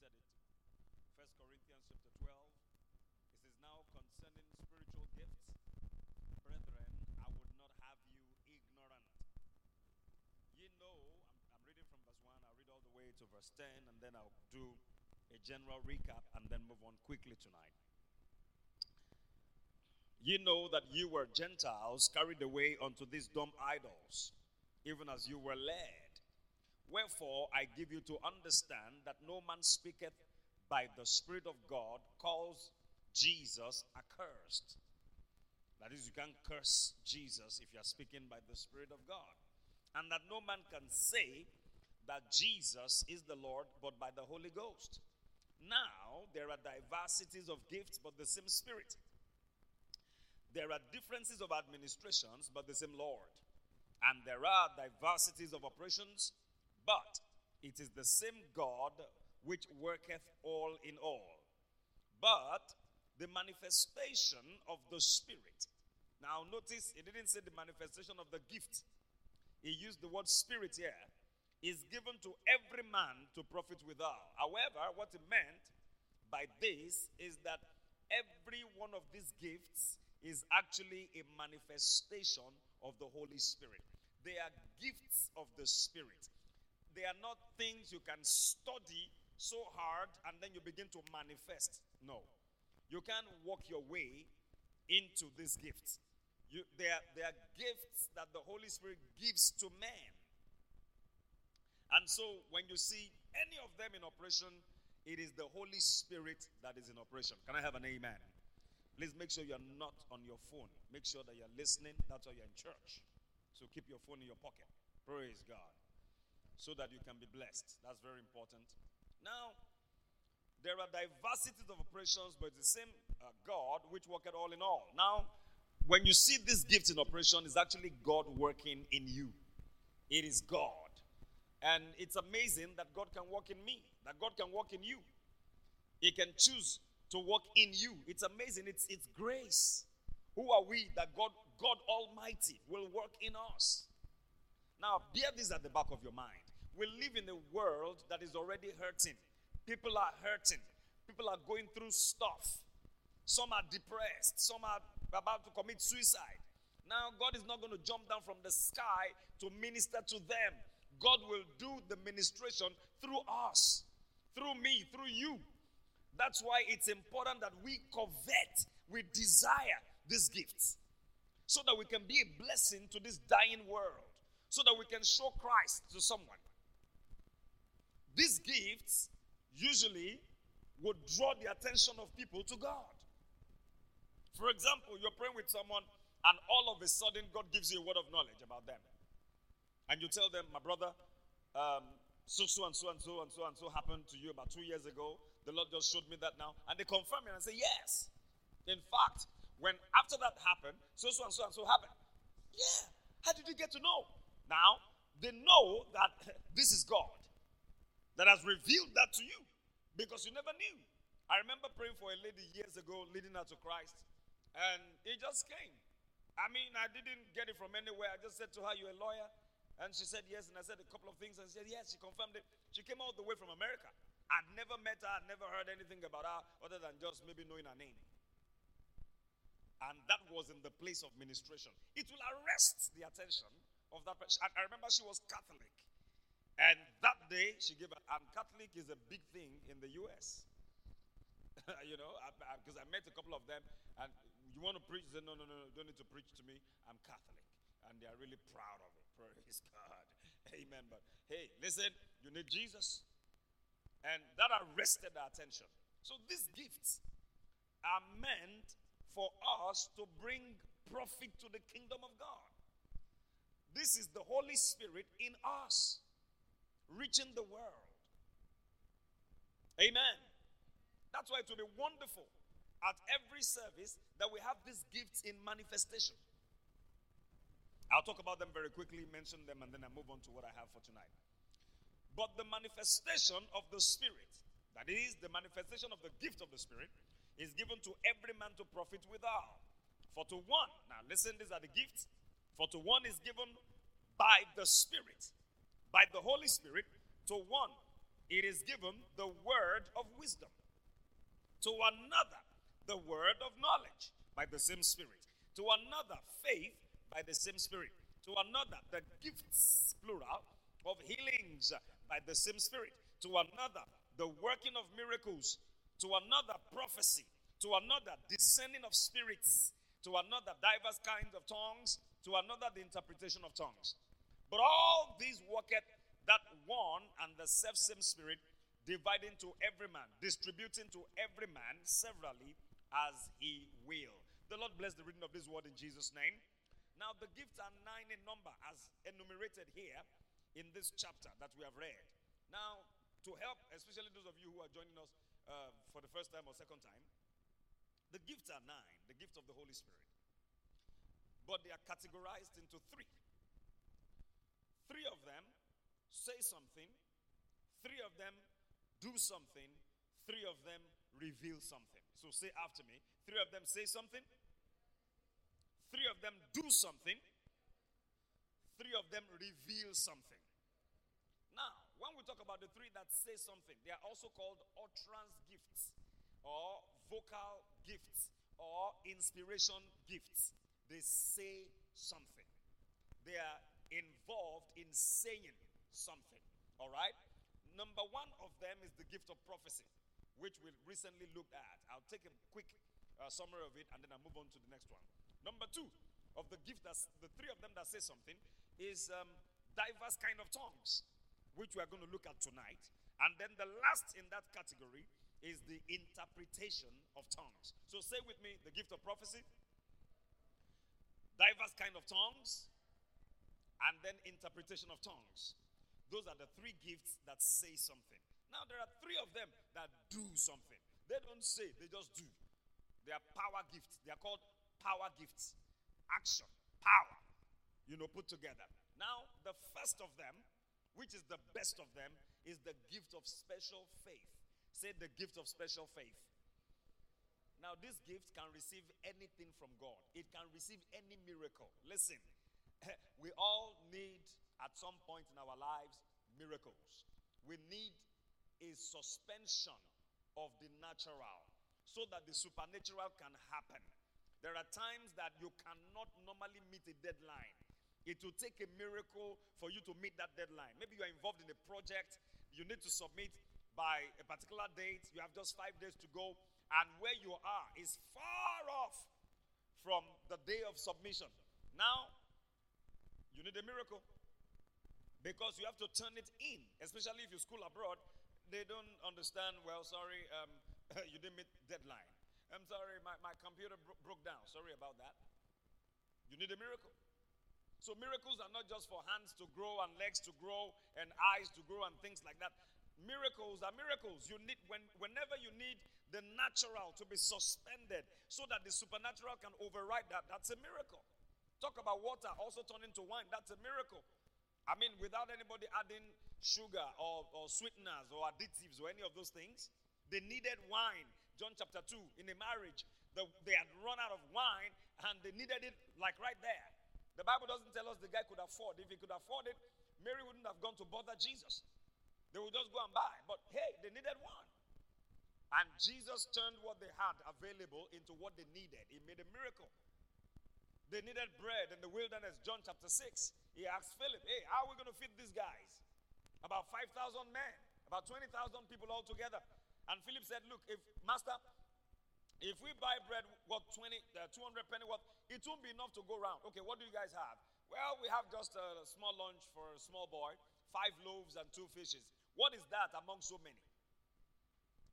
listed it. First Corinthians chapter 12. It says, Now concerning spiritual gifts, brethren, I would not have you ignorant. You know, I'm, I'm reading from verse 1, I'll read all the way to verse 10, and then I'll do a general recap and then move on quickly tonight. You know that you were Gentiles carried away unto these dumb idols, even as you were led. Wherefore, I give you to understand that no man speaketh by the Spirit of God calls Jesus accursed. That is, you can't curse Jesus if you are speaking by the Spirit of God. And that no man can say that Jesus is the Lord but by the Holy Ghost. Now, there are diversities of gifts but the same Spirit. There are differences of administrations but the same Lord. And there are diversities of operations but it is the same God which worketh all in all. But the manifestation of the Spirit. Now, notice he didn't say the manifestation of the gift, he used the word Spirit here. Is given to every man to profit withal. However, what he meant by this is that every one of these gifts is actually a manifestation of the Holy Spirit. They are gifts of the Spirit they are not things you can study so hard and then you begin to manifest. No. You can't walk your way into these gifts. You, they, are, they are gifts that the Holy Spirit gives to man. And so when you see any of them in operation, it is the Holy Spirit that is in operation. Can I have an amen? Please make sure you're not on your phone. Make sure that you're listening. That's why you're in church. So keep your phone in your pocket. Praise God so that you can be blessed. That's very important. Now, there are diversities of operations, but the same uh, God which worketh all in all. Now, when you see this gift in operation, it's actually God working in you. It is God. And it's amazing that God can work in me, that God can work in you. He can choose to work in you. It's amazing. It's, it's grace. Who are we that God, God Almighty will work in us? Now, bear this at the back of your mind. We live in a world that is already hurting. People are hurting. People are going through stuff. Some are depressed. Some are about to commit suicide. Now, God is not going to jump down from the sky to minister to them. God will do the ministration through us, through me, through you. That's why it's important that we covet, we desire these gifts so that we can be a blessing to this dying world, so that we can show Christ to someone. These gifts usually would draw the attention of people to God. For example, you're praying with someone, and all of a sudden, God gives you a word of knowledge about them. And you tell them, My brother, um, so, so, and so, and so, and so, and so happened to you about two years ago. The Lord just showed me that now. And they confirm it and say, Yes. In fact, when after that happened, so, so, and so, and so happened. Yeah. How did you get to know? Now, they know that this is God that has revealed that to you because you never knew. I remember praying for a lady years ago leading her to Christ, and it just came. I mean, I didn't get it from anywhere. I just said to her, You're a lawyer? And she said yes, and I said a couple of things, and she said yes. She confirmed it. She came all the way from America. I'd never met her, I'd never heard anything about her other than just maybe knowing her name. And that was in the place of ministration. It will arrest the attention of that person. I remember she was Catholic. And that day, she gave, and Catholic is a big thing in the U.S. you know, because I, I, I, met a couple of them, and you want to preach? They said, no, no, no, no, don't need to preach to me. I'm Catholic. And they are really proud of it. Praise God. Amen. But hey, listen, you need Jesus. And that arrested their attention. So these gifts are meant for us to bring profit to the kingdom of God. This is the Holy Spirit in us reaching the world. Amen. That's why it will be wonderful at every service that we have these gifts in manifestation. I'll talk about them very quickly, mention them, and then I move on to what I have for tonight. But the manifestation of the Spirit, that is, the manifestation of the gift of the Spirit, is given to every man to profit withal. For to one, now listen, these are the gifts. For to one is given by the Spirit by the Holy Spirit to one it is given the word of wisdom. To another, the word of knowledge by the same Spirit. To another, faith by the same Spirit. To another, the gifts, plural, of healings by the same Spirit. To another, the working of miracles. To another, prophecy. To another, discerning of spirits. To another, diverse kinds of tongues. To another, the interpretation of tongues. But all these worketh that one and the self same Spirit, dividing to every man, distributing to every man severally as he will. The Lord bless the reading of this word in Jesus' name. Now, the gifts are nine in number, as enumerated here in this chapter that we have read. Now, to help, especially those of you who are joining us uh, for the first time or second time, the gifts are nine, the gift of the Holy Spirit. But they are categorized into three. Three of them say something, three of them do something, three of them reveal something. So say after me. Three of them say something, three of them do something, three of them reveal something. Now, when we talk about the three that say something, they are also called utterance gifts, or vocal gifts, or inspiration gifts. They say something. They are involved in saying something. All right? Number one of them is the gift of prophecy, which we recently looked at. I'll take a quick uh, summary of it and then I'll move on to the next one. Number two of the gift that's the three of them that say something is um, diverse kind of tongues, which we are going to look at tonight. And then the last in that category is the interpretation of tongues. So say with me the gift of prophecy, diverse kind of tongues, and then interpretation of tongues. Those are the three gifts that say something. Now, there are three of them that do something. They don't say, they just do. They are power gifts. They are called power gifts. Action, power, you know, put together. Now, the first of them, which is the best of them, is the gift of special faith. Say the gift of special faith. Now, this gift can receive anything from God, it can receive any miracle. Listen, we all need at some point in our lives miracles. We need a suspension of the natural so that the supernatural can happen. There are times that you cannot normally meet a deadline. It will take a miracle for you to meet that deadline. Maybe you are involved in a project, you need to submit by a particular date, you have just five days to go, and where you are is far off from the day of submission. Now, you need a miracle. Because you have to turn it in, especially if you school abroad. They don't understand, well, sorry, um, you didn't meet deadline. I'm sorry, my, my computer bro- broke down. Sorry about that. You need a miracle. So miracles are not just for hands to grow and legs to grow and eyes to grow and things like that. Miracles are miracles. You need when whenever you need the natural to be suspended so that the supernatural can override that, that's a miracle. Talk about water also turning to wine, that's a miracle. I mean, without anybody adding sugar or, or sweeteners or additives or any of those things, they needed wine. John chapter 2, in a marriage, the, they had run out of wine and they needed it like right there. The Bible doesn't tell us the guy could afford. If he could afford it, Mary wouldn't have gone to bother Jesus. They would just go and buy. But hey, they needed one. And Jesus turned what they had available into what they needed. He made a miracle. They needed bread in the wilderness, John chapter 6. He asked Philip, Hey, how are we going to feed these guys? About 5,000 men, about 20,000 people all together. And Philip said, Look, if Master, if we buy bread what 20, uh, 200 penny worth, it won't be enough to go around. Okay, what do you guys have? Well, we have just a small lunch for a small boy, five loaves and two fishes. What is that among so many?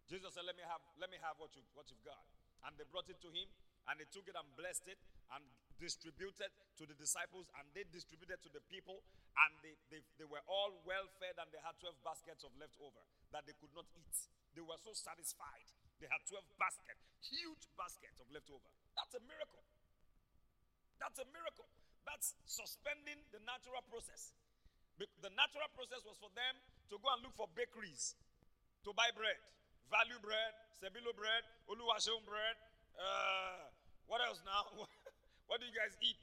Jesus said, Let me have, let me have what, you, what you've got. And they brought it to him, and he took it and blessed it and distributed to the disciples and they distributed to the people and they, they, they were all well fed and they had 12 baskets of leftover that they could not eat. They were so satisfied. They had 12 baskets, huge baskets of leftover. That's a miracle. That's a miracle. That's suspending the natural process. The natural process was for them to go and look for bakeries to buy bread. Value bread, Sebilo bread, Oluwaseun bread. Uh, what else now? What do you guys eat?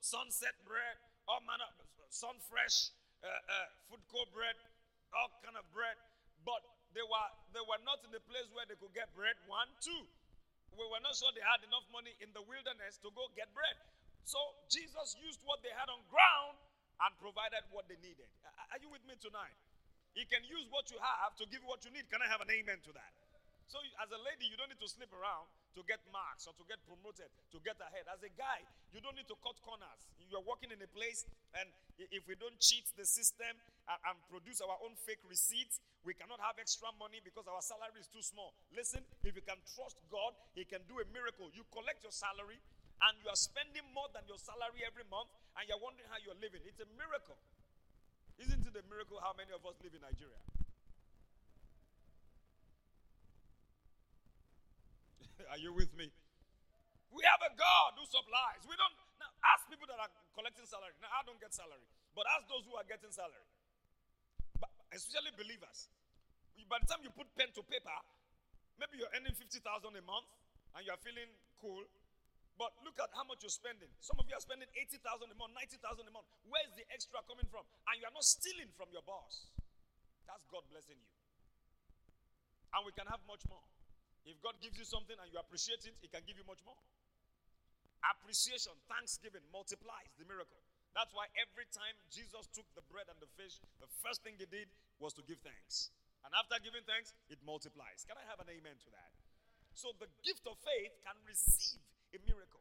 sunset bread, all manner, sun fresh, uh, uh, food court bread. all kind of bread. But they were they were not in the place where they could get bread. One, two. We were not sure they had enough money in the wilderness to go get bread. So Jesus used what they had on ground and provided what they needed. Are you with me tonight? He can use what you have to give what you need. Can I have an amen to that? So, as a lady, you don't need to sleep around to get marks or to get promoted, to get ahead. As a guy, you don't need to cut corners. You're working in a place, and if we don't cheat the system and, produce our own fake receipts, we cannot have extra money because our salary is too small. Listen, if you can trust God, He can do a miracle. You collect your salary, and you are spending more than your salary every month, and you're wondering how you're living. It's a miracle. Isn't it a miracle how many of us live in Nigeria? Are you with me? We have a God who supplies. We don't now ask people that are collecting salary. Now I don't get salary, but ask those who are getting salary. But especially believers. By the time you put pen to paper, maybe you're earning 50,000 a month and you're feeling cool. But look at how much you're spending. Some of you are spending 80,000 a month, 90,000 a month. Where is the extra coming from? And you are not stealing from your boss. That's God blessing you. And we can have much more. If God gives you something and you appreciate it, He can give you much more. Appreciation, thanksgiving multiplies the miracle. That's why every time Jesus took the bread and the fish, the first thing He did was to give thanks. And after giving thanks, it multiplies. Can I have an amen to that? So the gift of faith can receive a miracle.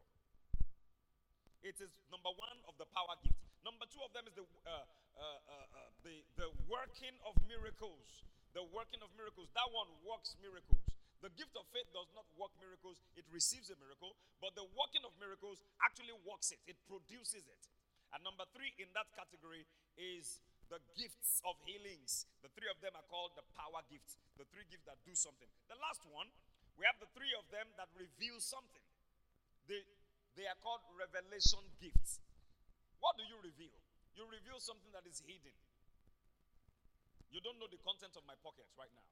It is number one of the power gifts. Number two of them is the uh, uh, uh, uh the the working of miracles. The working of miracles. That one works miracles. The gift of faith does not work miracles, it receives a miracle, but the working of miracles actually works it, it produces it. And number three in that category is the gifts of healings. The three of them are called the power gifts, the three gifts that do something. The last one, we have the three of them that reveal something. They, they are called revelation gifts. What do you reveal? You reveal something that is hidden. You don't know the content of my pockets right now.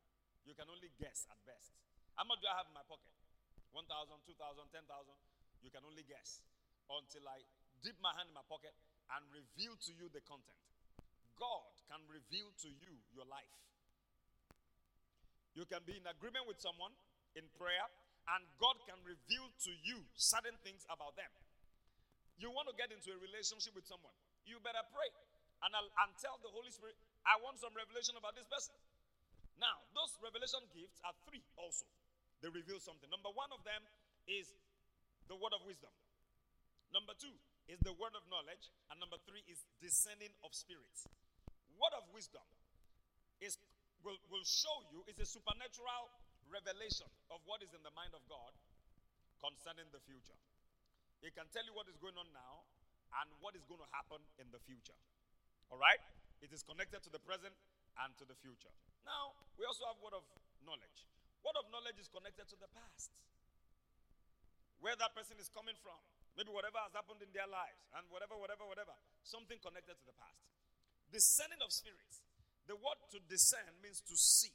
You can only guess at best. How much do I have in my pocket? 1,000, 2,000, 10,000? You can only guess until I dip my hand in my pocket and reveal to you the content. God can reveal to you your life. You can be in agreement with someone in prayer, and God can reveal to you certain things about them. You want to get into a relationship with someone, you better pray and, and tell the Holy Spirit, I want some revelation about this person. Now, those revelation gifts are three also they reveal something. Number one of them is the word of wisdom. Number two is the word of knowledge. And number three is discerning of spirits. Word of wisdom is will, will show you is a supernatural revelation of what is in the mind of God concerning the future. It can tell you what is going on now and what is going to happen in the future. All right? It is connected to the present and to the future. Now, we also have word of knowledge. Word of knowledge is connected to the past. Where that person is coming from. Maybe whatever has happened in their lives and whatever, whatever, whatever. Something connected to the past. Discerning of spirits. The word to discern means to see.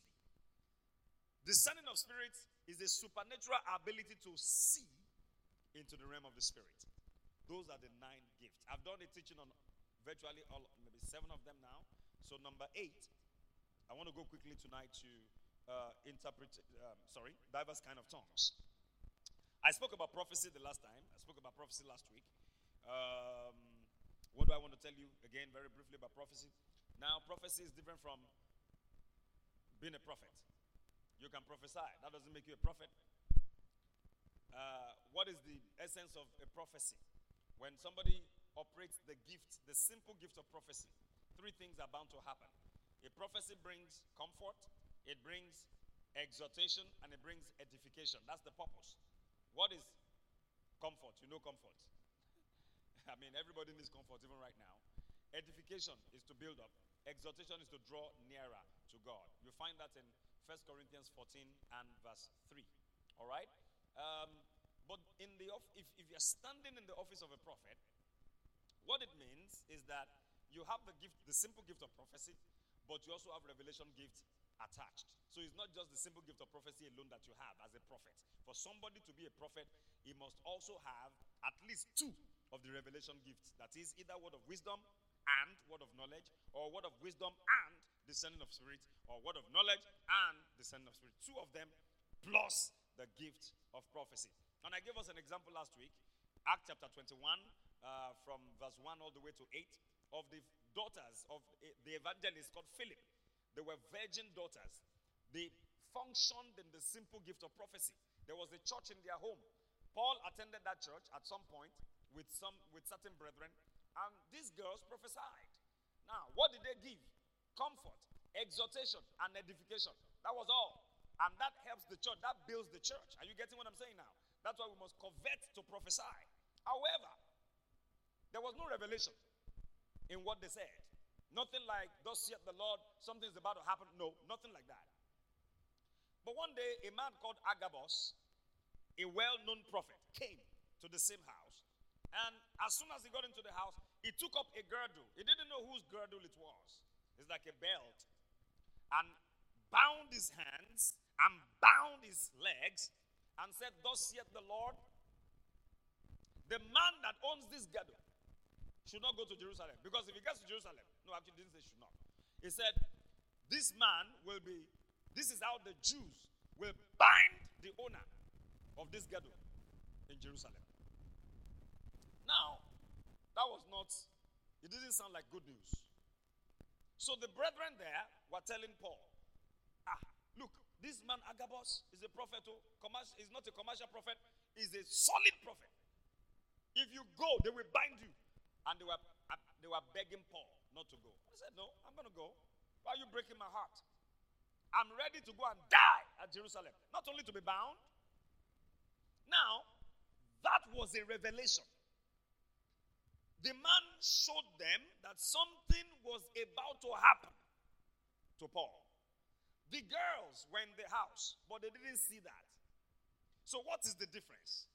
Discerning of spirits is a supernatural ability to see into the realm of the spirit. Those are the nine gifts. I've done a teaching on virtually all, maybe seven of them now. So, number eight, I want to go quickly tonight to uh, interpret, um, sorry, diverse kind of tongues. I spoke about prophecy the last time. I spoke about prophecy last week. Um, what do I want to tell you again, very briefly about prophecy? Now, prophecy is different from being a prophet. You can prophesy, that doesn't make you a prophet. Uh, what is the essence of a prophecy? When somebody operates the gift, the simple gift of prophecy, three things are bound to happen. A prophecy brings comfort, it brings exhortation and it brings edification. That's the purpose. What is comfort? You know comfort. I mean, everybody needs comfort even right now. Edification is to build up, exhortation is to draw nearer to God. You find that in 1 Corinthians 14 and verse 3. All right? Um, but in the if, if you're standing in the office of a prophet, what it means is that you have the gift, the simple gift of prophecy, but you also have revelation gift attached. So it's not just the simple gift of prophecy alone that you have as a prophet. For somebody to be a prophet, he must also have at least two of the revelation gifts. That is either word of wisdom and word of knowledge, or word of wisdom and discerning of spirit, or word of knowledge and discerning of spirit. Two of them plus the gift of prophecy. And I gave us an example last week, Act chapter 21, uh, from verse 1 all the way to 8, of the daughters of eh, the evangelist called Philip. They were virgin daughters. They functioned in the simple gift of prophecy. There was a church in their home. Paul attended that church at some point with some with certain brethren, and these girls prophesied. Now, what did they give? Comfort, exhortation, and edification. That was all. And that helps the church. That builds the church. Are you getting what I'm saying now? That's why we must covet to prophesy. However, there was no revelation in what they said. Nothing like, thus saith the Lord, something's about to happen. No, nothing like that. But one day, a man called Agabus, a well known prophet, came to the same house. And as soon as he got into the house, he took up a girdle. He didn't know whose girdle it was. It's like a belt. And bound his hands and bound his legs and said, Thus saith the Lord, the man that owns this girdle should not go to Jerusalem. Because if he gets to Jerusalem, no, actually, didn't say should not. He said, This man will be, this is how the Jews will bind the owner of this girdle in Jerusalem. Now, that was not, it didn't sound like good news. So the brethren there were telling Paul, ah, look, this man Agabus is a prophet, he's not a commercial prophet, he's a solid prophet. If you go, they will bind you. And they were, they were begging Paul not to go. He said, no, I'm going to go. Why are you breaking my heart? I'm ready to go and die at Jerusalem, not only to be bound. Now, that was a revelation the man showed them that something was about to happen to Paul. The girls were in the house, but they didn't see that. So, what is the difference?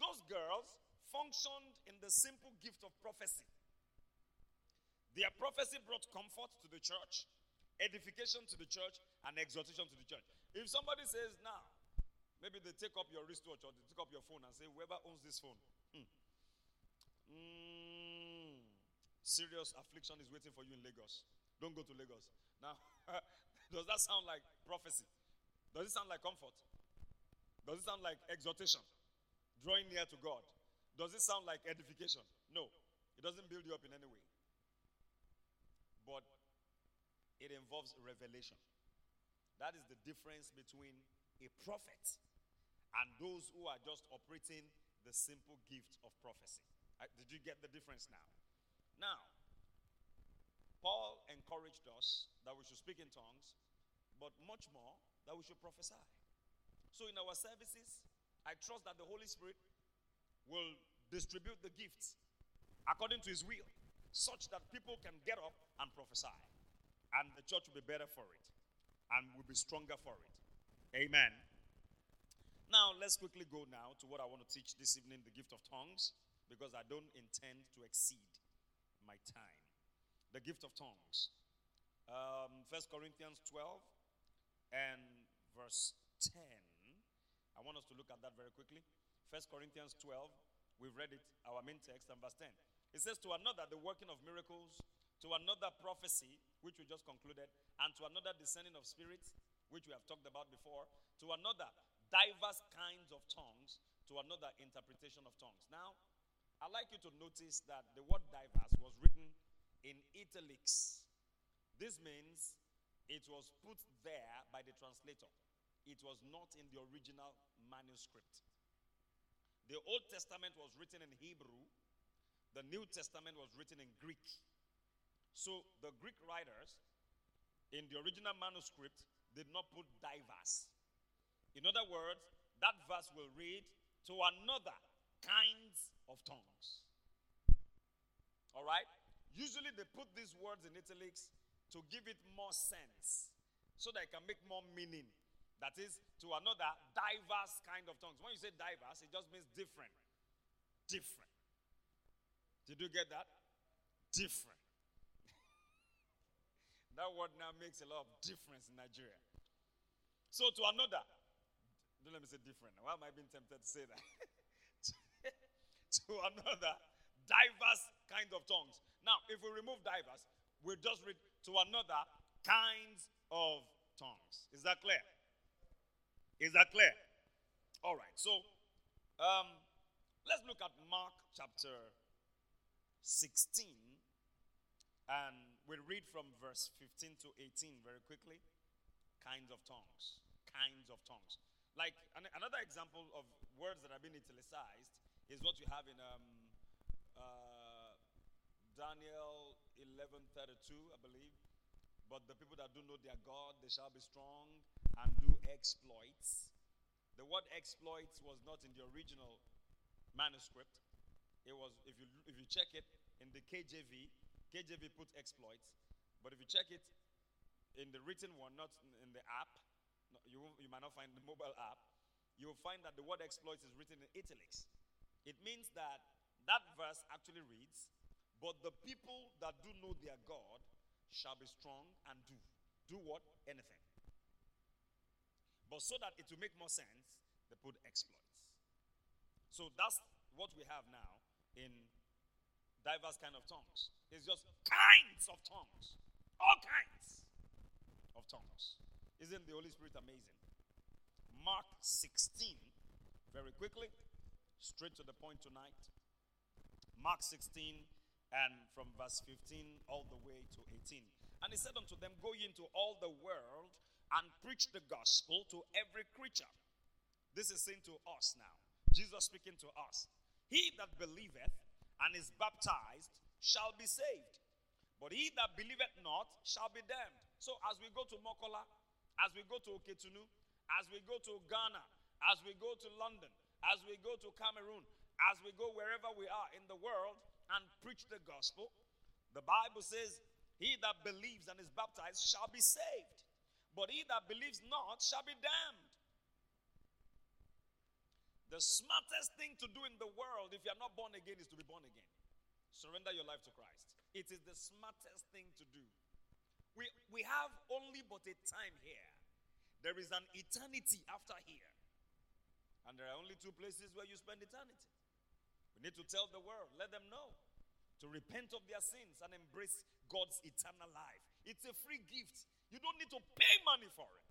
Those girls functioned in the simple gift of prophecy. Their prophecy brought comfort to the church, edification to the church, and exhortation to the church. If somebody says, now, maybe they take up your wristwatch or they take up your phone and say, whoever owns this phone, Mm, serious affliction is waiting for you in Lagos. Don't go to Lagos. Now, does that sound like prophecy? Does it sound like comfort? Does it sound like exhortation? Drawing near to God? Does it sound like edification? No. It doesn't build you up in any way. But it involves revelation. That is the difference between a prophet and those who are just operating the simple gift of prophecy. Did you get the difference now? Now, Paul encouraged us that we should speak in tongues, but much more that we should prophesy. So, in our services, I trust that the Holy Spirit will distribute the gifts according to His will, such that people can get up and prophesy, and the church will be better for it, and will be stronger for it. Amen. Now, let's quickly go now to what I want to teach this evening the gift of tongues because I don't intend to exceed my time. The gift of tongues. Um, 1 Corinthians 12 and verse 10. I want us to look at that very quickly. 1 Corinthians 12, we've read it, our main text, and verse 10. It says, To another, the working of miracles, to another, prophecy, which we just concluded, and to another, discerning of spirits, which we have talked about before, to another, diverse kinds of tongues, to another, interpretation of tongues. Now, I'd like you to notice that the word diverse was written in italics. This means it was put there by the translator. It was not in the original manuscript. The Old Testament was written in Hebrew, the New Testament was written in Greek. So the Greek writers in the original manuscript did not put diverse. In other words, that verse will read to another kinds of tongues. All right? Usually they put these words in italics to give it more sense so that it can make more meaning. That is to another diverse kind of tongues. When you say diverse, it just means different. Different. Did you get that? Different. that word now makes a lot of difference in Nigeria. So to another, don't let me say different. Why am I being tempted to say that? to another diverse kind of tongues. Now, if we remove diverse, we just read to another kinds of tongues. Is that clear? Is that clear? All right. So, um, let's look at Mark chapter 16 and we'll read from verse 15 to 18 very quickly. Kinds of tongues. Kinds of tongues. Like an, another example of words that have been italicized is what you have in um, uh, Daniel 11:32, I believe. But the people that do know their God, they shall be strong and do exploits. The word exploits was not in the original manuscript. It was, if you if you check it in the KJV, KJV put exploits. But if you check it in the written one, not in the app, you, you might not find the mobile app, you will find that the word exploits is written in italics. It means that that verse actually reads, But the people that do know their God shall be strong and do. Do what? Anything. But so that it will make more sense, they put exploits. So that's what we have now in diverse kind of tongues. It's just kinds of tongues. All kinds of tongues. Isn't the Holy Spirit amazing? Mark 16, very quickly, straight to the point tonight. Mark 16, and from verse 15 all the way to 18. And he said unto them, Go into all the world and preach the gospel to every creature. This is saying to us now. Jesus speaking to us. He that believeth and is baptized shall be saved, but he that believeth not shall be damned. So as we go to Mokola, as we go to Oketunu, as we go to Ghana, as we go to London, as we go to Cameroon, as we go wherever we are in the world and preach the gospel, the Bible says, He that believes and is baptized shall be saved, but he that believes not shall be damned. The smartest thing to do in the world if you're not born again is to be born again. Surrender your life to Christ. It is the smartest thing to do. We, we have only but a time here. There is an eternity after here. And there are only two places where you spend eternity. Need to tell the world, let them know to repent of their sins and embrace God's eternal life. It's a free gift. You don't need to pay money for it.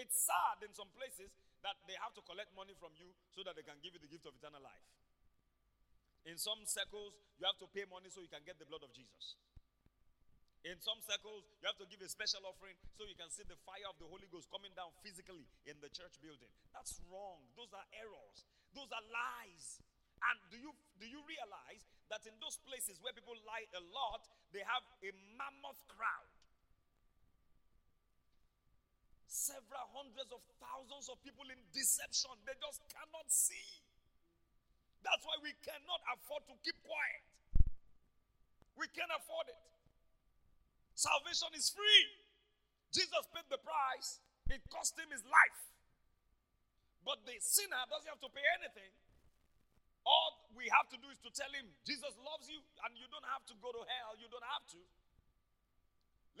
It's sad in some places that they have to collect money from you so that they can give you the gift of eternal life. In some circles, you have to pay money so you can get the blood of Jesus. In some circles, you have to give a special offering so you can see the fire of the Holy Ghost coming down physically in the church building. That's wrong. Those are errors. Those are lies. And do you do you realize that in those places where people lie a lot, they have a mammoth crowd? Several hundreds of thousands of people in deception. They just cannot see. That's why we cannot afford to keep quiet. We can't afford it. Salvation is free. Jesus paid the price, it cost him his life. But the sinner doesn't have to pay anything. All we have to do is to tell him, Jesus loves you, and you don't have to go to hell. You don't have to.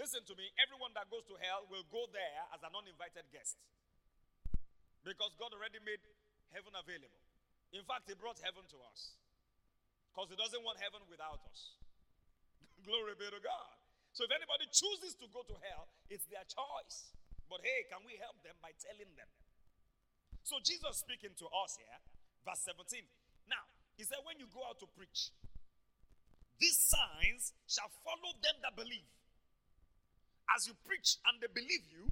Listen to me. Everyone that goes to hell will go there as an uninvited guest. Because God already made heaven available. In fact, He brought heaven to us. Because He doesn't want heaven without us. Glory be to God. So if anybody chooses to go to hell, it's their choice. But hey, can we help them by telling them? So Jesus speaking to us here, verse 17. Now, he said, when you go out to preach, these signs shall follow them that believe. As you preach and they believe you,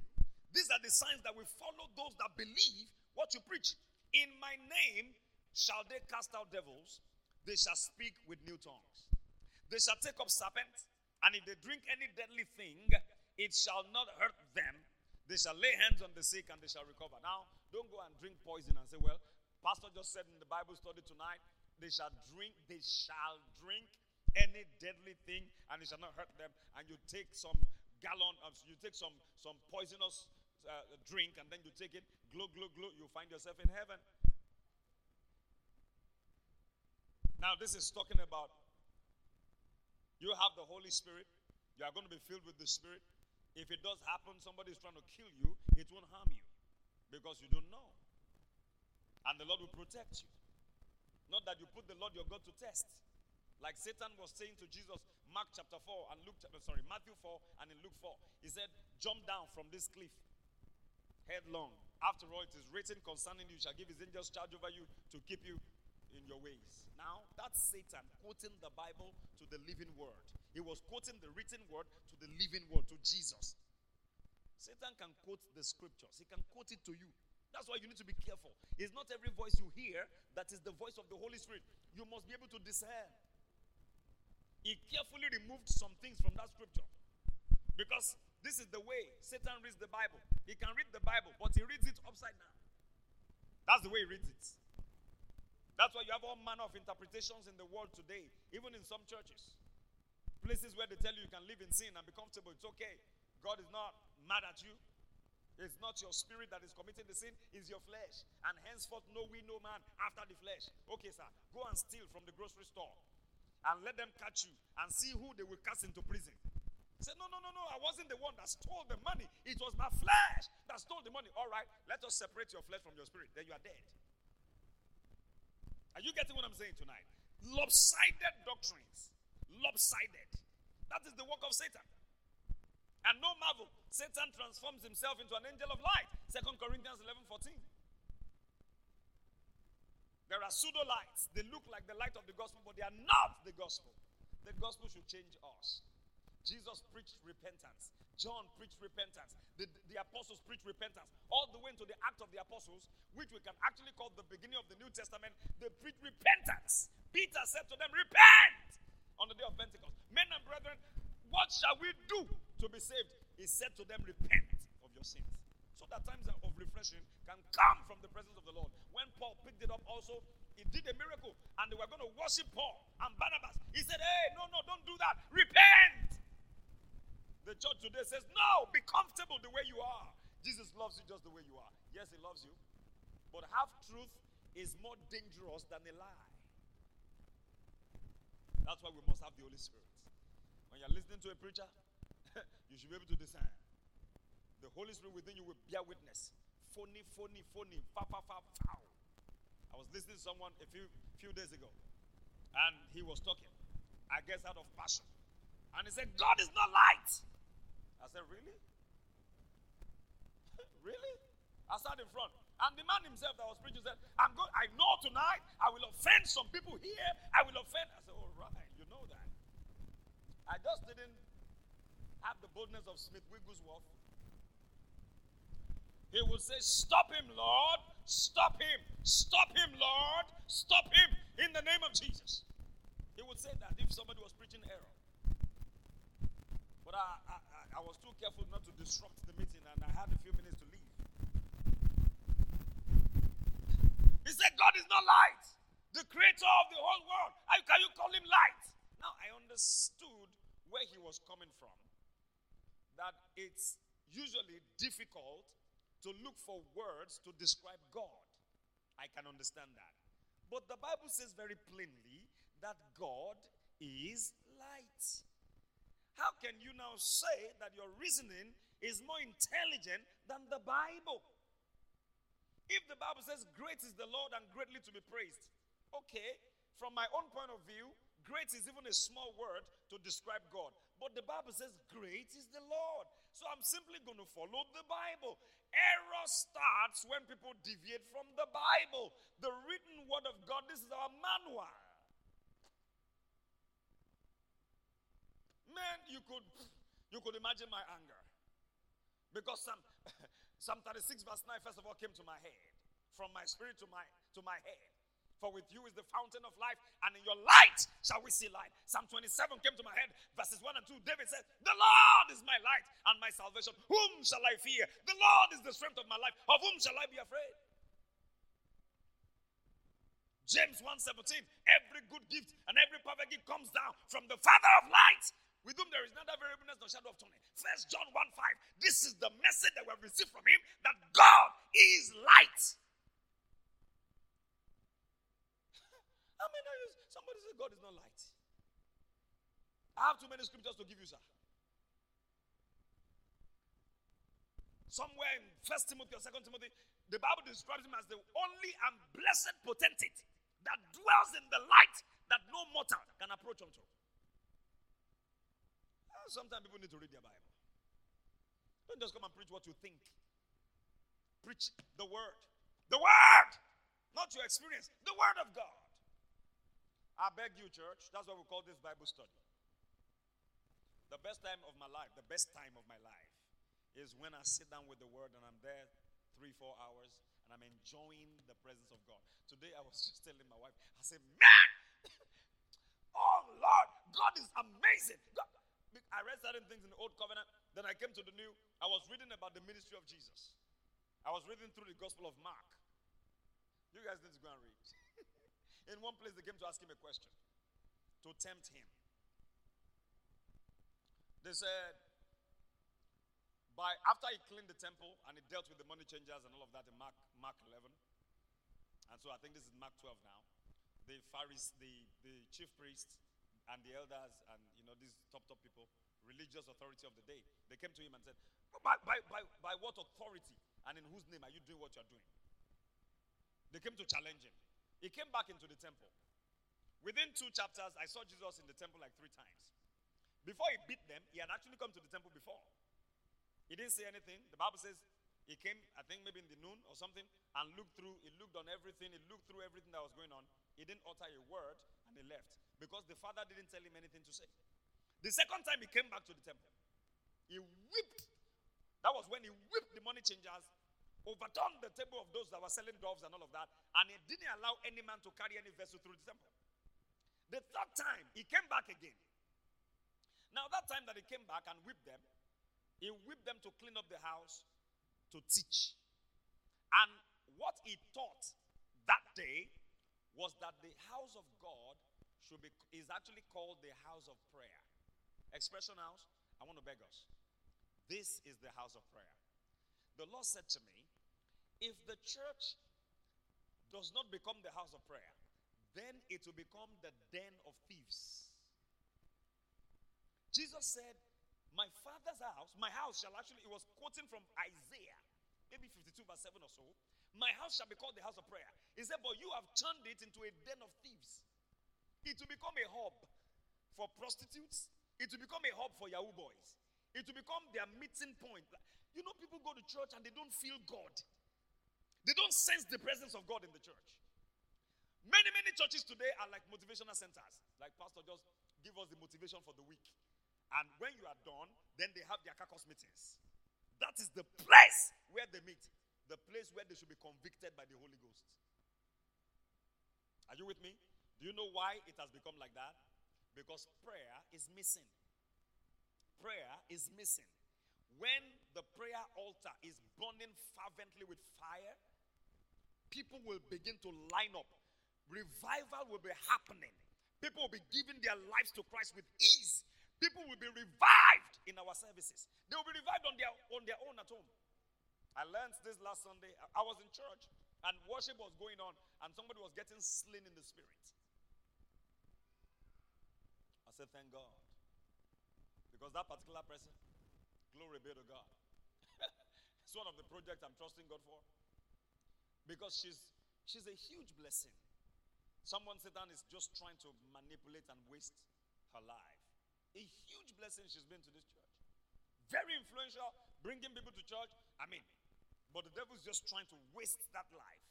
these are the signs that will follow those that believe what you preach. In my name shall they cast out devils, they shall speak with new tongues. They shall take up serpents and if they drink any deadly thing, it shall not hurt them. They shall lay hands on the sick and they shall recover. Now, don't go and drink poison and say, Well, Pastor just said in the Bible study tonight, they shall drink, they shall drink any deadly thing and it shall not hurt them. And you take some gallon of, you take some, some poisonous uh, drink and then you take it, glow, glow, glow, you find yourself in heaven. Now, this is talking about you have the Holy Spirit. You are going to be filled with the Spirit. If it does happen, somebody is trying to kill you, it won't harm you because you don't know. And the Lord will protect you. Not that you put the Lord your God to test. Like Satan was saying to Jesus, Mark chapter 4 and Luke sorry, Matthew 4 and in Luke 4. He said, Jump down from this cliff headlong. After all, it is written concerning you, shall give his angels charge over you to keep you in your ways. Now, that's Satan quoting the Bible to the living word. He was quoting the written word to the living word, to Jesus. Satan can quote the scriptures, he can quote it to you. That's why you need to be careful. It's not every voice you hear that is the voice of the Holy Spirit. You must be able to discern. He carefully removed some things from that scripture because this is the way Satan reads the Bible. He can read the Bible, but he reads it upside down. That's the way he reads it. That's why you have all manner of interpretations in the world today, even in some churches. Places where they tell you you can live in sin and be comfortable. It's okay. God is not mad at you. It's not your spirit that is committing the sin, it's your flesh. And henceforth, no we no man after the flesh. Okay, sir, go and steal from the grocery store and let them catch you and see who they will cast into prison. Say, no, no, no, no. I wasn't the one that stole the money. It was my flesh that stole the money. All right, let us separate your flesh from your spirit. Then you are dead. Are you getting what I'm saying tonight? Lopsided doctrines. Lopsided. That is the work of Satan. And no marvel, Satan transforms himself into an angel of light. Second Corinthians 11 14. There are pseudo lights. They look like the light of the gospel, but they are not the gospel. The gospel should change us. Jesus preached repentance. John preached repentance. The, the apostles preached repentance. All the way into the Act of the Apostles, which we can actually call the beginning of the New Testament, they preached repentance. Peter said to them, Repent on the day of Pentecost. Men and brethren, what shall we do to be saved? He said to them, Repent of your sins. So that times of refreshing can come from the presence of the Lord. When Paul picked it up, also, he did a miracle and they were going to worship Paul and Barnabas. He said, Hey, no, no, don't do that. Repent. The church today says, No, be comfortable the way you are. Jesus loves you just the way you are. Yes, he loves you. But half truth is more dangerous than a lie. That's why we must have the Holy Spirit. When you're listening to a preacher, you should be able to discern. The Holy Spirit within you will bear witness. Phony, phony, phony, fa, fa, fa, foul. I was listening to someone a few few days ago, and he was talking, I guess out of passion. And he said, God is not light. I said, Really? really? I sat in front. And the man himself that was preaching said, I'm good. I know tonight I will offend some people here. I will offend. I said, All right, you know that. I just didn't have the boldness of Smith Wigglesworth. He would say, Stop him, Lord. Stop him. Stop him, Lord. Stop him in the name of Jesus. He would say that if somebody was preaching error. But I, I, I was too careful not to disrupt the meeting, and I had a few minutes to leave. He said, God is not light, the creator of the whole world. How can you call him light? Now, I understood where he was coming from. That it's usually difficult to look for words to describe God. I can understand that. But the Bible says very plainly that God is light. How can you now say that your reasoning is more intelligent than the Bible? If the Bible says, Great is the Lord and greatly to be praised, okay, from my own point of view, great is even a small word to describe God. But the Bible says, Great is the Lord. So I'm simply going to follow the Bible. Error starts when people deviate from the Bible. The written word of God, this is our manual. Man, you could you could imagine my anger. Because Psalm, Psalm 36, verse 9, first of all, came to my head. From my spirit to my to my head. For with you is the fountain of life, and in your light shall we see light. Psalm 27 came to my head, verses 1 and 2. David said, The Lord is my light and my salvation. Whom shall I fear? The Lord is the strength of my life. Of whom shall I be afraid? James 1:17. Every good gift and every perfect gift comes down from the Father of lights, with whom there is neither variableness nor shadow of turning. First John 1 5. This is the message that we have received from him that God is light. How many of you, somebody said God is not light? I have too many scriptures to give you, sir. Somewhere in First Timothy or Second Timothy, the Bible describes him as the only and blessed potentate that dwells in the light that no mortal can approach unto. Ah, sometimes people need to read their Bible. Don't just come and preach what you think. Preach the word. The word! Not your experience. The word of God. I beg you, church. That's what we call this Bible study. The best time of my life, the best time of my life is when I sit down with the word and I'm there three, four hours and I'm enjoying the presence of God. Today I was just telling my wife, I said, Man, oh Lord, God is amazing. God. I read certain things in the old covenant, then I came to the new. I was reading about the ministry of Jesus. I was reading through the Gospel of Mark. You guys need to go and read. in one place, they came to ask him a question to tempt him. They said, by after he cleaned the temple and he dealt with the money changers and all of that in Mark Mark 11, and so I think this is Mark 12 now. The Pharisees, the, the chief priests, and the elders, and you know these top top people, religious authority of the day, they came to him and said, by, by, by, by what authority and in whose name are you doing what you're doing? They came to challenge him. He came back into the temple. Within two chapters, I saw Jesus in the temple like three times. Before he beat them, he had actually come to the temple before. He didn't say anything. The Bible says he came, I think maybe in the noon or something, and looked through, he looked on everything, he looked through everything that was going on. He didn't utter a word and he left because the father didn't tell him anything to say. The second time he came back to the temple, he whipped. That was when he whipped the money changers, overturned the table of those that were selling doves and all of that, and he didn't allow any man to carry any vessel through the temple. The third time, he came back again. Now, that time that he came back and whipped them, he whipped them to clean up the house, to teach. And what he taught that day was that the house of God should be is actually called the house of prayer. Expression house, I want to beg us. This is the house of prayer. The Lord said to me, if the church does not become the house of prayer, then it will become the den of thieves. Jesus said, my father's house, my house shall actually, it was quoting from Isaiah, maybe 52 verse 7 or so. My house shall be called the house of prayer. He said, But you have turned it into a den of thieves. It will become a hub for prostitutes. It will become a hub for Yahoo boys. It will become their meeting point. You know, people go to church and they don't feel God. They don't sense the presence of God in the church. Many, many churches today are like motivational centers. Like, Pastor, just give us the motivation for the week. And when you are done, then they have their caucus meetings. That is the place where they meet, the place where they should be convicted by the Holy Ghost. Are you with me? Do you know why it has become like that? Because prayer is missing. Prayer is missing. When the prayer altar is burning fervently with fire, people will begin to line up. Revival will be happening. People will be giving their lives to Christ with ease People will be revived in our services. They will be revived on their, on their own at home. I learned this last Sunday. I was in church and worship was going on, and somebody was getting slain in the spirit. I said, Thank God. Because that particular person, glory be to God. it's one of the projects I'm trusting God for. Because she's she's a huge blessing. Someone Satan is just trying to manipulate and waste her life. A huge blessing she's been to this church. Very influential, bringing people to church. I mean, but the devil's just trying to waste that life.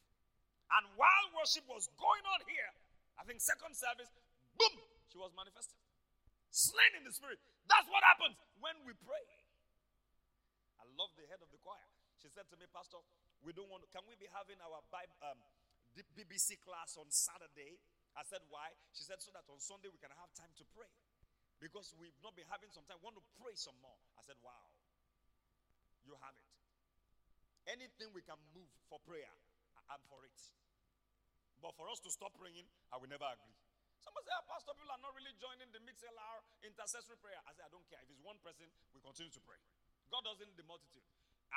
And while worship was going on here, I think second service, boom, she was manifested. Slain in the spirit. That's what happens when we pray. I love the head of the choir. She said to me, Pastor, we don't want can we be having our Bible, um, BBC class on Saturday? I said, why? She said, so that on Sunday we can have time to pray because we've not been having some time. We want to pray some more. I said, Wow, you have it. Anything we can move for prayer, I'm for it. But for us to stop praying, I will never agree. Somebody say, oh, Pastor, people are not really joining the Mixlr intercessory prayer. I said, I don't care. If it's one person, we continue to pray. God doesn't need the multitude.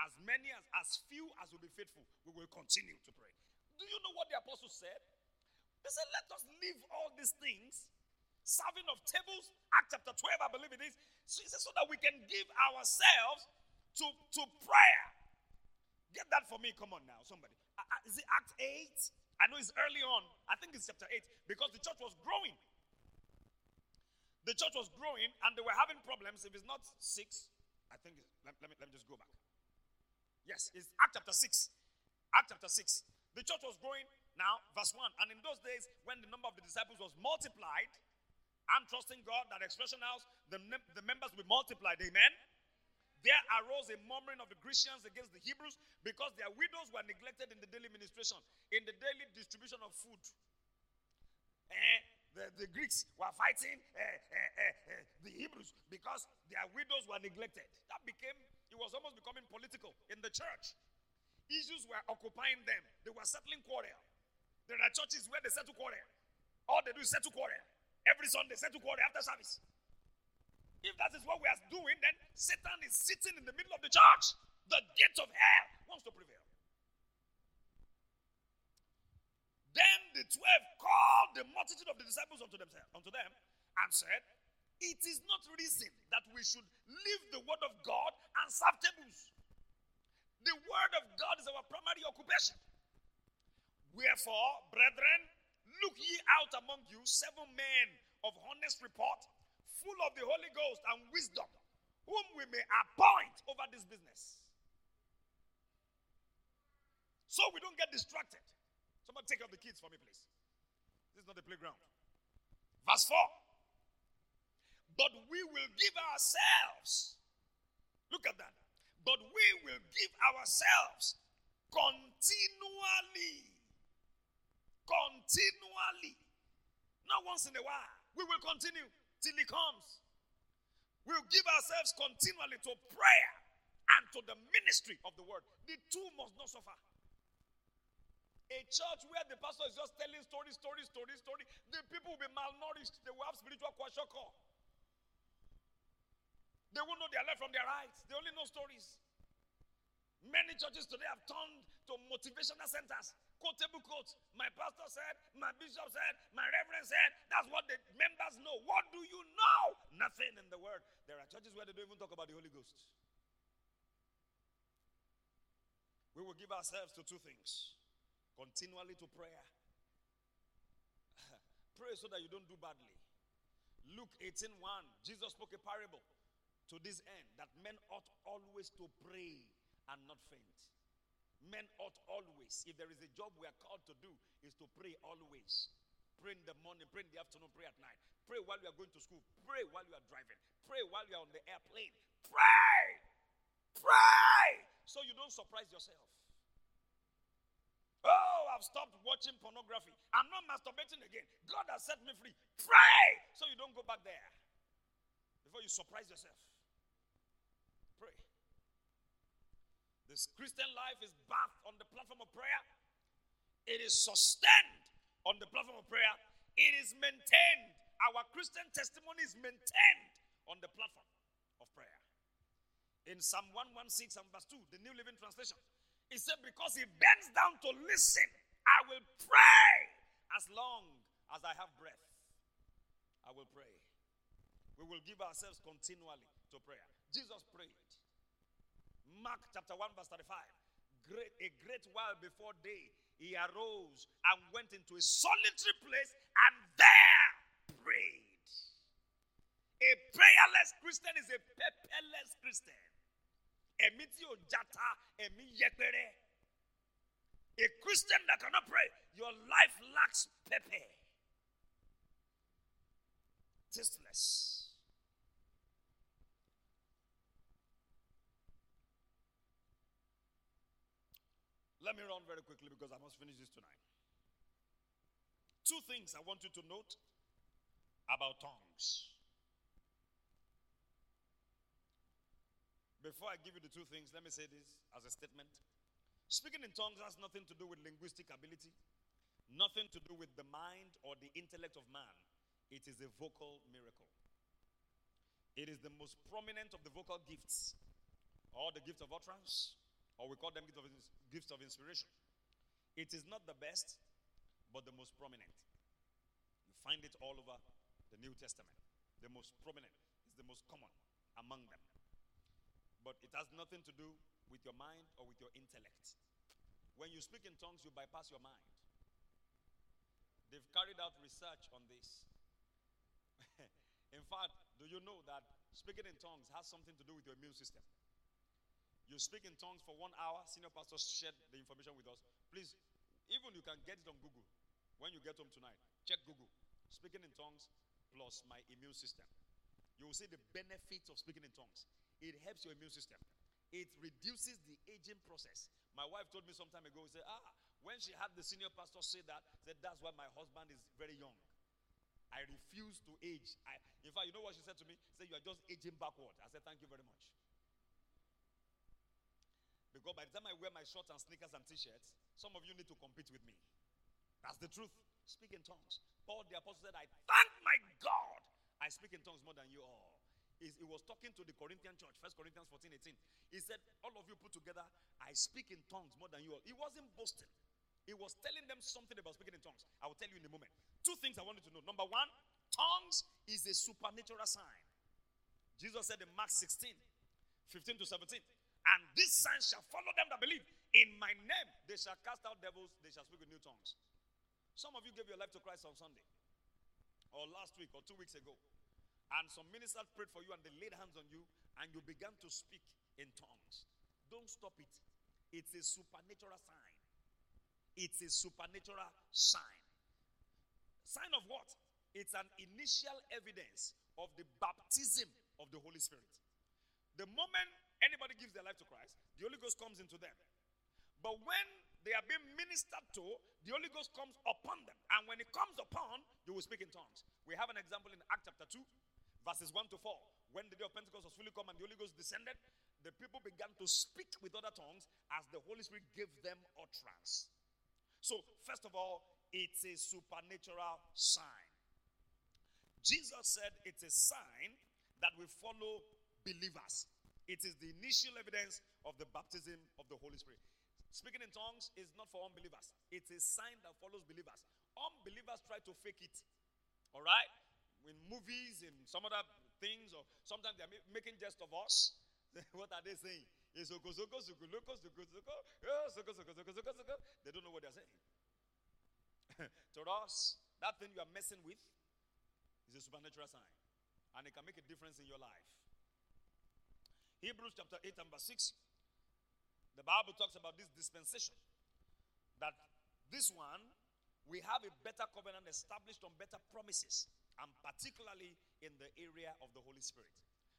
As many as, as few as will be faithful, we will continue to pray. Do you know what the apostles said? They said, Let us leave all these things serving of tables, Act chapter 12, I believe it is. So, so that we can give ourselves to, to prayer. Get that for me. Come on now, somebody. Is it Act 8? I know it's early on. I think it's chapter 8 because the church was growing. The church was growing and they were having problems. If it's not six, I think, let, let, me, let me just go back. Yes, it's Act chapter 6. Act chapter 6. The church was growing now, verse 1. And in those days, when the number of the disciples was multiplied, I'm trusting God that Expression House, the, the members will be multiplied. Amen. There arose a murmuring of the Grecians against the Hebrews because their widows were neglected in the daily ministration, in the daily distribution of food. Eh, the, the Greeks were fighting eh, eh, eh, eh, the Hebrews because their widows were neglected. That became, it was almost becoming political in the church. Issues were occupying them, they were settling quarrel. There are churches where they settle quarrel. All they do is settle quarrel. Every Sunday, settle quarrel after service. If that is what we are doing, then Satan is sitting in the middle of the church. The gate of hell wants to prevail. Then the twelve called the multitude of the disciples unto themselves, unto them, and said, It is not reason that we should leave the word of God and serve tables. The word of God is our primary occupation. Wherefore, brethren, look ye out among you seven men of honest report, full of the Holy Ghost and wisdom, whom we may appoint over this business. So we don't get distracted. Somebody take out the kids for me, please. This is not the playground. Verse 4. But we will give ourselves. Look at that. But we will give ourselves continually. Continually. Not once in a while. We will continue till He comes. We'll give ourselves continually to prayer and to the ministry of the word. The two must not suffer. A church where the pastor is just telling story, story, story, story, the people will be malnourished. They will have spiritual kwashiorkor. They won't know their left from their right. They only know stories. Many churches today have turned to motivational centers. Quotable quotes. My pastor said, my bishop said, my reverend said. That's what the members know. What do you know? Nothing in the word. There are churches where they don't even talk about the Holy Ghost. We will give ourselves to two things continually to prayer. Pray so that you don't do badly. Luke 18 1, Jesus spoke a parable to this end that men ought always to pray and not faint. Men ought always, if there is a job we are called to do, is to pray always. Pray in the morning, pray in the afternoon, pray at night. Pray while you are going to school. Pray while you are driving. Pray while you are on the airplane. Pray! Pray! So you don't surprise yourself. Oh, I've stopped watching pornography. I'm not masturbating again. God has set me free. Pray so you don't go back there before you surprise yourself. Pray. This Christian life is bathed on the platform of prayer, it is sustained on the platform of prayer, it is maintained. Our Christian testimony is maintained on the platform of prayer. In Psalm 116 and verse 2, the New Living Translation, he said, Because he bends down to listen, I will pray as long as I have breath. I will pray. We will give ourselves continually to prayer. Jesus prayed. Mark chapter 1, verse 35. Great, a great while before day, he arose and went into a solitary place and there prayed. A prayerless Christian is a pepperless Christian ẹ̀mí tí ẹ̀mí yẹpẹrẹ. A Christian that cannot pray, your life lacks pepper. Tasteless. Let me run very quickly because I must finish this tonight. Two things I want you to note about tongues. Before I give you the two things, let me say this as a statement. Speaking in tongues has nothing to do with linguistic ability, nothing to do with the mind or the intellect of man. It is a vocal miracle. It is the most prominent of the vocal gifts, or the gift of utterance, or we call them gift of, gifts of inspiration. It is not the best, but the most prominent. You find it all over the New Testament. The most prominent is the most common among them. But it has nothing to do with your mind or with your intellect. When you speak in tongues, you bypass your mind. They've carried out research on this. In fact, do you know that speaking in tongues has something to do with your immune system? You speak in tongues for one hour. Senior pastor shared the information with us. Please, even you can get it on Google when you get home tonight. Check Google. Speaking in tongues plus my immune system. You will see the benefits of speaking in tongues. It helps your immune system. It reduces the aging process. My wife told me some time ago, she said, ah, when she had the senior pastor say that, said that's why my husband is very young. I refuse to age. I, in fact, you know what she said to me? She said, You are just aging backward. I said, Thank you very much. Because by the time I wear my shorts and sneakers and t-shirts, some of you need to compete with me. That's the truth. Speak in tongues. Paul the apostle said, I thank my God. I speak in tongues more than you all. He, he was talking to the Corinthian church, First Corinthians 14, 18. He said, All of you put together, I speak in tongues more than you all. He wasn't boasting. He was telling them something about speaking in tongues. I will tell you in a moment. Two things I want you to know. Number one, tongues is a supernatural sign. Jesus said in Mark 16, 15 to 17, and this sign shall follow them that believe. In my name, they shall cast out devils, they shall speak with new tongues. Some of you gave your life to Christ on Sunday, or last week, or two weeks ago. And some ministers prayed for you and they laid hands on you, and you began to speak in tongues. Don't stop it. It's a supernatural sign. It's a supernatural sign. Sign of what? It's an initial evidence of the baptism of the Holy Spirit. The moment anybody gives their life to Christ, the Holy Ghost comes into them. But when they are being ministered to, the Holy Ghost comes upon them. And when it comes upon, you will speak in tongues. We have an example in Acts chapter 2, verses 1 to 4. When the day of Pentecost was fully come and the Holy Ghost descended, the people began to speak with other tongues as the Holy Spirit gave them utterance. So, first of all, it's a supernatural sign. Jesus said it's a sign that will follow believers. It is the initial evidence of the baptism of the Holy Spirit. Speaking in tongues is not for unbelievers, it's a sign that follows believers. Unbelievers try to fake it. All right? In movies, in some other things, or sometimes they're making jest of us. what are they saying? They don't know what they're saying. to us, that thing you are messing with is a supernatural sign. And it can make a difference in your life. Hebrews chapter 8 and verse 6. The Bible talks about this dispensation. That this one, we have a better covenant established on better promises, and particularly in the area of the Holy Spirit.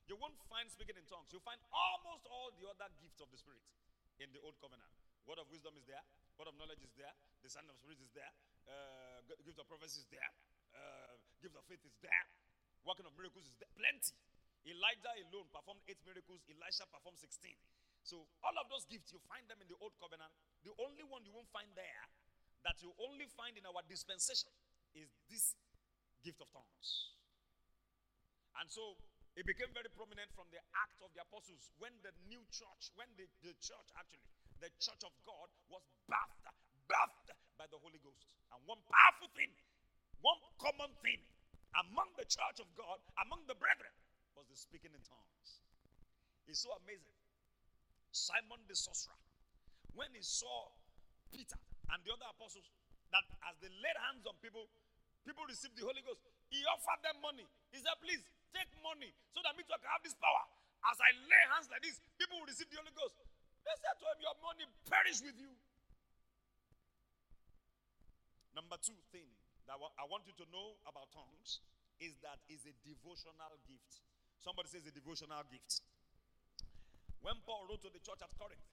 You won't find speaking in tongues. You'll find almost all the other gifts of the Spirit in the Old Covenant. Word of wisdom is there, word of knowledge is there, the sign of spirit is there, uh, gift of prophecy is there, uh, gift of faith is there, working of miracles is there. Plenty. Elijah alone performed eight miracles, Elisha performed 16. So, all of those gifts, you find them in the Old Covenant. The only one you won't find there, that you only find in our dispensation, is this gift of tongues. And so, it became very prominent from the Act of the Apostles when the new church, when the, the church actually, the church of God was bathed, bathed by the Holy Ghost. And one powerful thing, one common thing among the church of God, among the brethren, was the speaking in tongues. It's so amazing. Simon the sorcerer, when he saw Peter and the other apostles, that as they laid hands on people, people received the Holy Ghost. He offered them money. He said, Please take money so that me too can have this power. As I lay hands like this, people will receive the Holy Ghost. They said to him, Your money perish with you. Number two thing that I want you to know about tongues is that is a devotional gift. Somebody says a devotional gift. When Paul wrote to the church at Corinth,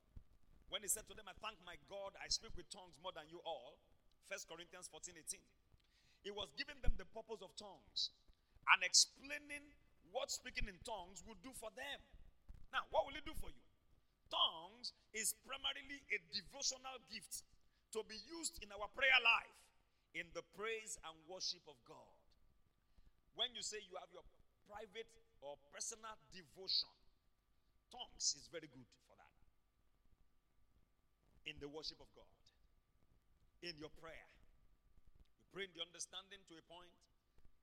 when he said to them, I thank my God, I speak with tongues more than you all, 1 Corinthians 14 18, he was giving them the purpose of tongues and explaining what speaking in tongues would do for them. Now, what will it do for you? Tongues is primarily a devotional gift to be used in our prayer life in the praise and worship of God. When you say you have your private or personal devotion. Tongues is very good for that. In the worship of God, in your prayer, you bring the understanding to a point,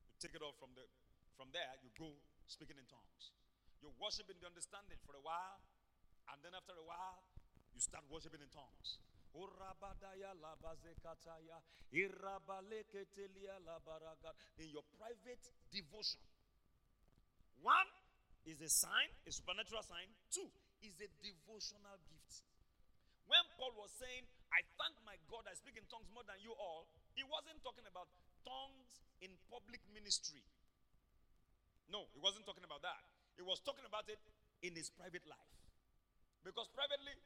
you take it off from the from there, you go speaking in tongues. You worship in the understanding for a while, and then after a while, you start worshiping in tongues. In your private devotion, One is a sign, a supernatural sign. Two is a devotional gift. When Paul was saying, I thank my God I speak in tongues more than you all, he wasn't talking about tongues in public ministry. No, he wasn't talking about that. He was talking about it in his private life. Because privately,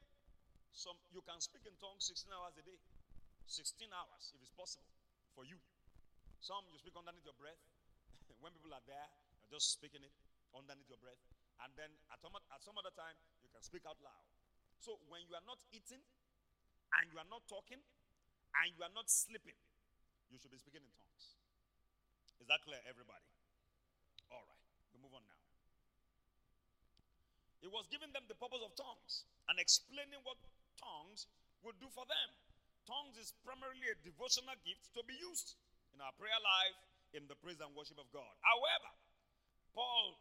some you can speak in tongues 16 hours a day. 16 hours if it's possible for you. Some you speak underneath your breath. when people are there, you're just speaking it underneath your breath. And then at some, at some other time, you can speak out loud. So when you are not eating, and you are not talking, and you are not sleeping, you should be speaking in tongues. Is that clear, everybody? All right, we move on now. He was giving them the purpose of tongues and explaining what tongues would do for them. Tongues is primarily a devotional gift to be used in our prayer life, in the praise and worship of God. However, Paul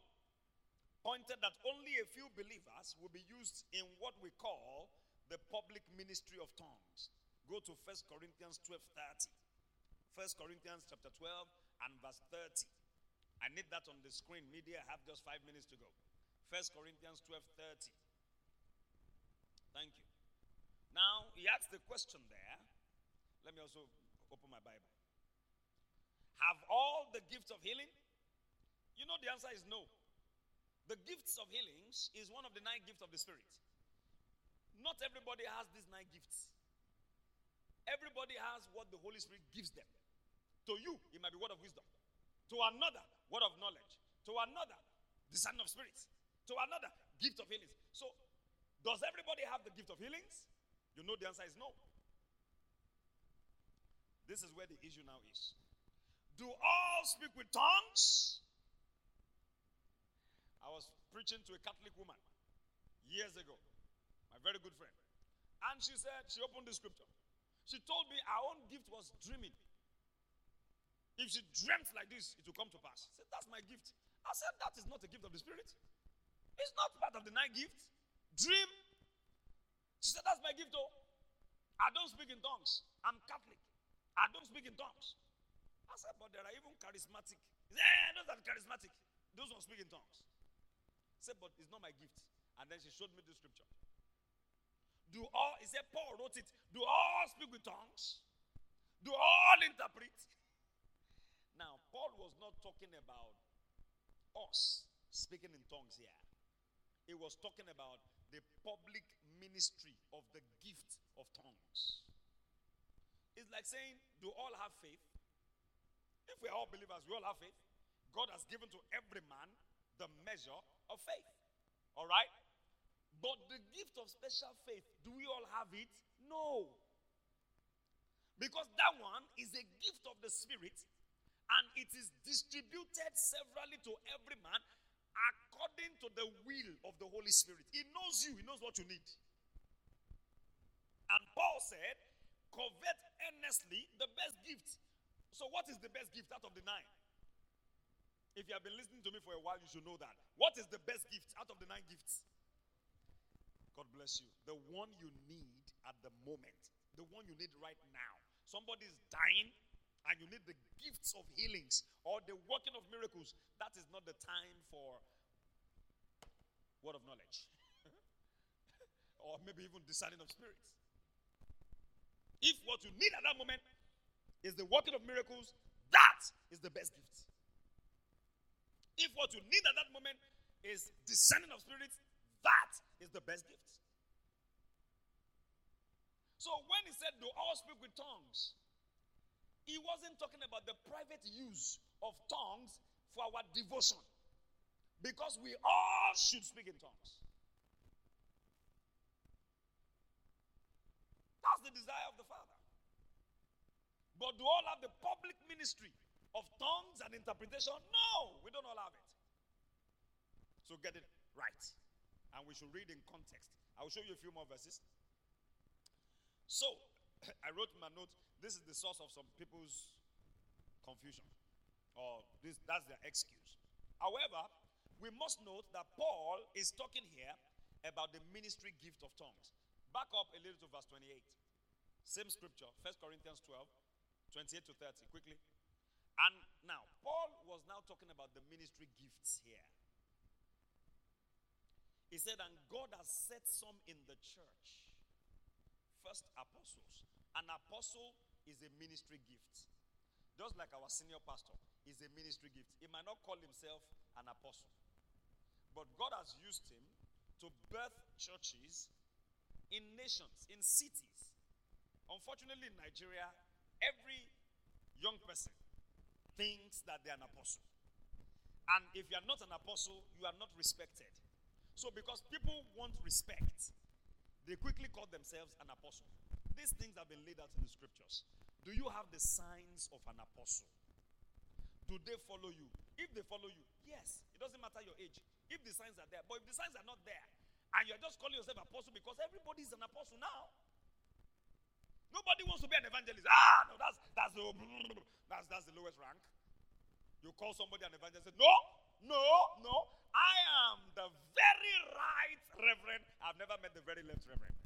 pointed that only a few believers will be used in what we call the public ministry of tongues. Go to 1 Corinthians 12 30. 1 Corinthians chapter 12 and verse 30. I need that on the screen. Media have just five minutes to go. 1 Corinthians 12 30. Thank you. Now, he asks the question there. Let me also open my Bible. Have all the gifts of healing? You know, the answer is no. The gifts of healings is one of the nine gifts of the Spirit. Not everybody has these nine gifts. Everybody has what the Holy Spirit gives them. To you, it might be word of wisdom. To another, word of knowledge. To another, discerning of spirits. To another, gift of healings. So, does everybody have the gift of healings? You know the answer is no. This is where the issue now is. Do all speak with tongues? I was preaching to a Catholic woman years ago, my very good friend. And she said, she opened the scripture. She told me our own gift was dreaming. If she dreamt like this, it will come to pass. I said, That's my gift. I said, That is not a gift of the Spirit. It's not part of the nine gifts. Dream. She said, That's my gift, though. I don't speak in tongues. I'm Catholic. I don't speak in tongues. I said, But there are even charismatic. He said, Yeah, those are charismatic. Those don't speak in tongues. Said, but it's not my gift. And then she showed me the scripture. Do all, he said, Paul wrote it. Do all speak with tongues? Do all interpret? Now, Paul was not talking about us speaking in tongues here. He was talking about the public ministry of the gift of tongues. It's like saying, Do all have faith? If we're all believers, we all have faith. God has given to every man the measure of faith. All right? But the gift of special faith, do we all have it? No. Because that one is a gift of the Spirit and it is distributed severally to every man according to the will of the Holy Spirit. He knows you, he knows what you need. And Paul said, covet earnestly the best gift. So, what is the best gift out of the nine? If you have been listening to me for a while, you should know that. What is the best gift out of the nine gifts? God bless you. The one you need at the moment, the one you need right now. Somebody is dying and you need the gifts of healings or the working of miracles. That is not the time for word of knowledge or maybe even discerning of spirits. If what you need at that moment is the working of miracles, that is the best gift. If what you need at that moment is discerning of spirits, that is the best gift. So when he said, Do all speak with tongues? He wasn't talking about the private use of tongues for our devotion. Because we all should speak in tongues. That's the desire of the Father. But do all have the public ministry of tongues and interpretation? No, we don't all have it. So get it right. And we should read in context. I will show you a few more verses. So, I wrote my note this is the source of some people's confusion, or this, that's their excuse. However, we must note that Paul is talking here about the ministry gift of tongues. Back up a little to verse 28. Same scripture, 1 Corinthians 12, 28 to 30. Quickly. And now, Paul was now talking about the ministry gifts here. He said, and God has set some in the church. First, apostles. An apostle is a ministry gift. Just like our senior pastor is a ministry gift. He might not call himself an apostle. But God has used him to birth churches in nations, in cities. Unfortunately, in Nigeria, every young person thinks that they're an apostle. And if you are not an apostle, you are not respected. So, because people want respect, they quickly call themselves an apostle. These things have been laid out in the scriptures. Do you have the signs of an apostle? Do they follow you? If they follow you, yes, it doesn't matter your age. If the signs are there, but if the signs are not there, and you're just calling yourself apostle because everybody is an apostle now. Nobody wants to be an evangelist. Ah, no, that's that's the that's that's the lowest rank. You call somebody an evangelist. No, no, no. I am the very right reverend. I've never met the very left reverend.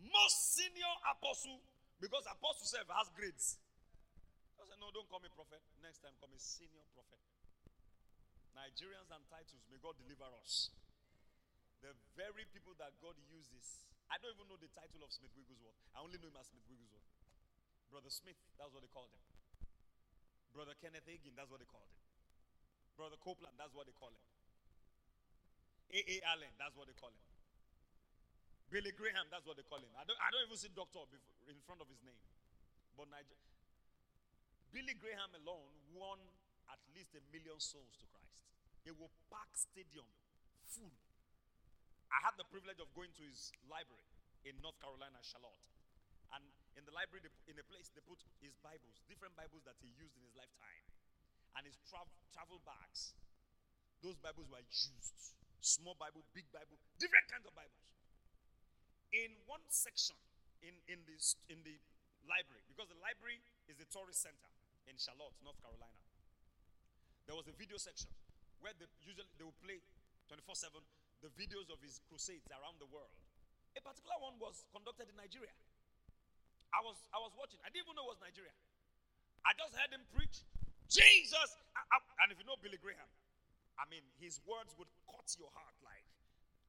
Most senior apostle, because apostle self has grades. I said, no, don't call me prophet. Next time, call me senior prophet. Nigerians and titles, may God deliver us. The very people that God uses. I don't even know the title of Smith Wigglesworth. I only know him as Smith Wigglesworth. Brother Smith, that's what they called him. Brother Kenneth Hagin, that's what they called him. Brother Copeland, that's what they call him. A.A. Allen, that's what they call him. Billy Graham, that's what they call him. I don't, I don't even see doctor in front of his name. But Niger- Billy Graham alone won at least a million souls to Christ. He will pack stadium full. I had the privilege of going to his library in North Carolina, Charlotte. And in the library, in a place, they put his Bibles, different Bibles that he used in his lifetime, and his tra- travel bags. Those Bibles were used. Small Bible, big Bible, different kinds of Bibles. In one section in, in, this, in the library, because the library is a tourist center in Charlotte, North Carolina, there was a video section where they usually they will play 24-7 the videos of his crusades around the world. A particular one was conducted in Nigeria. I was I was watching. I didn't even know it was Nigeria. I just heard him preach Jesus. I, I, and if you know Billy Graham, I mean, his words would cut your heart. Like,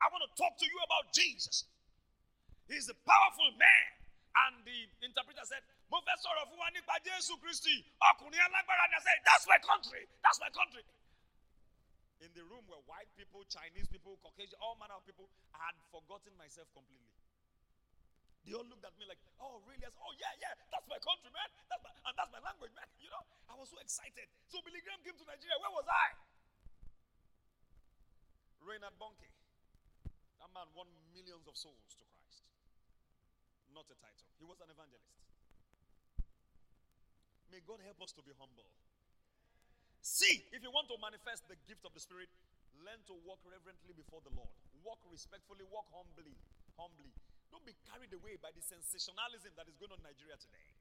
I want to talk to you about Jesus. He's a powerful man. And the interpreter said, Mo fẹ́ sọ̀rọ̀ fún ni I said, that's my country, that's my country. In the room were white people, Chinese people, Caucasian, all manner of people. I had forgotten myself completely. They all looked at me like, oh, really? I said, oh, yeah, yeah, that's my country, man. That's my, and that's my language, man. You know, I was so excited. So Billy Graham came to Nigeria. Where was I? Reinhard Bonnke. That man won millions of souls to Christ. Not a title. He was an evangelist. May God help us to be humble. See, if you want to manifest the gift of the Spirit, learn to walk reverently before the Lord. Walk respectfully, walk humbly. Humbly. Don't be carried away by the sensationalism that is going on in Nigeria today.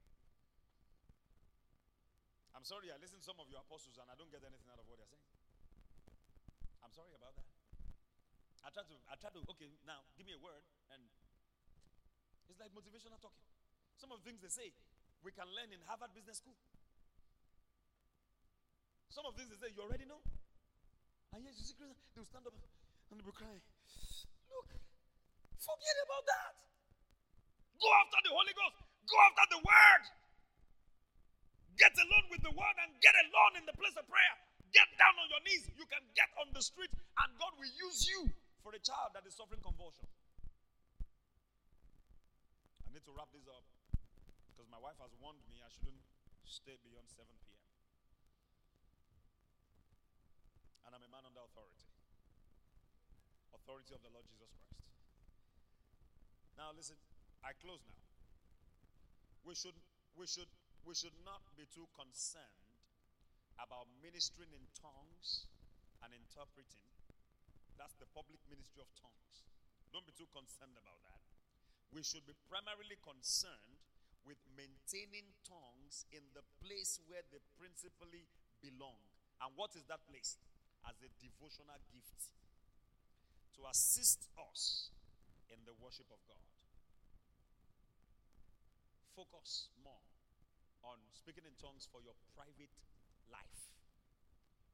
I'm sorry, I listen to some of your apostles and I don't get anything out of what they're saying. I'm sorry about that. I try to, I try to, okay, now give me a word, and it's like motivational talking. Some of the things they say, we can learn in Harvard Business School. Some of these they say, you already know. And yes, you see, they will stand up and they will cry. Look, Forget about that. Go after the Holy Ghost. Go after the Word. Get alone with the Word and get alone in the place of prayer. Get down on your knees. You can get on the street and God will use you for a child that is suffering convulsion. I need to wrap this up because my wife has warned me I shouldn't stay beyond 7 p.m. And I'm a man under authority. Authority of the Lord Jesus Christ. Now listen, I close now. We should we should we should not be too concerned about ministering in tongues and interpreting. That's the public ministry of tongues. Don't be too concerned about that. We should be primarily concerned with maintaining tongues in the place where they principally belong. And what is that place? As a devotional gift to assist us in the worship of God. Focus more on speaking in tongues for your private life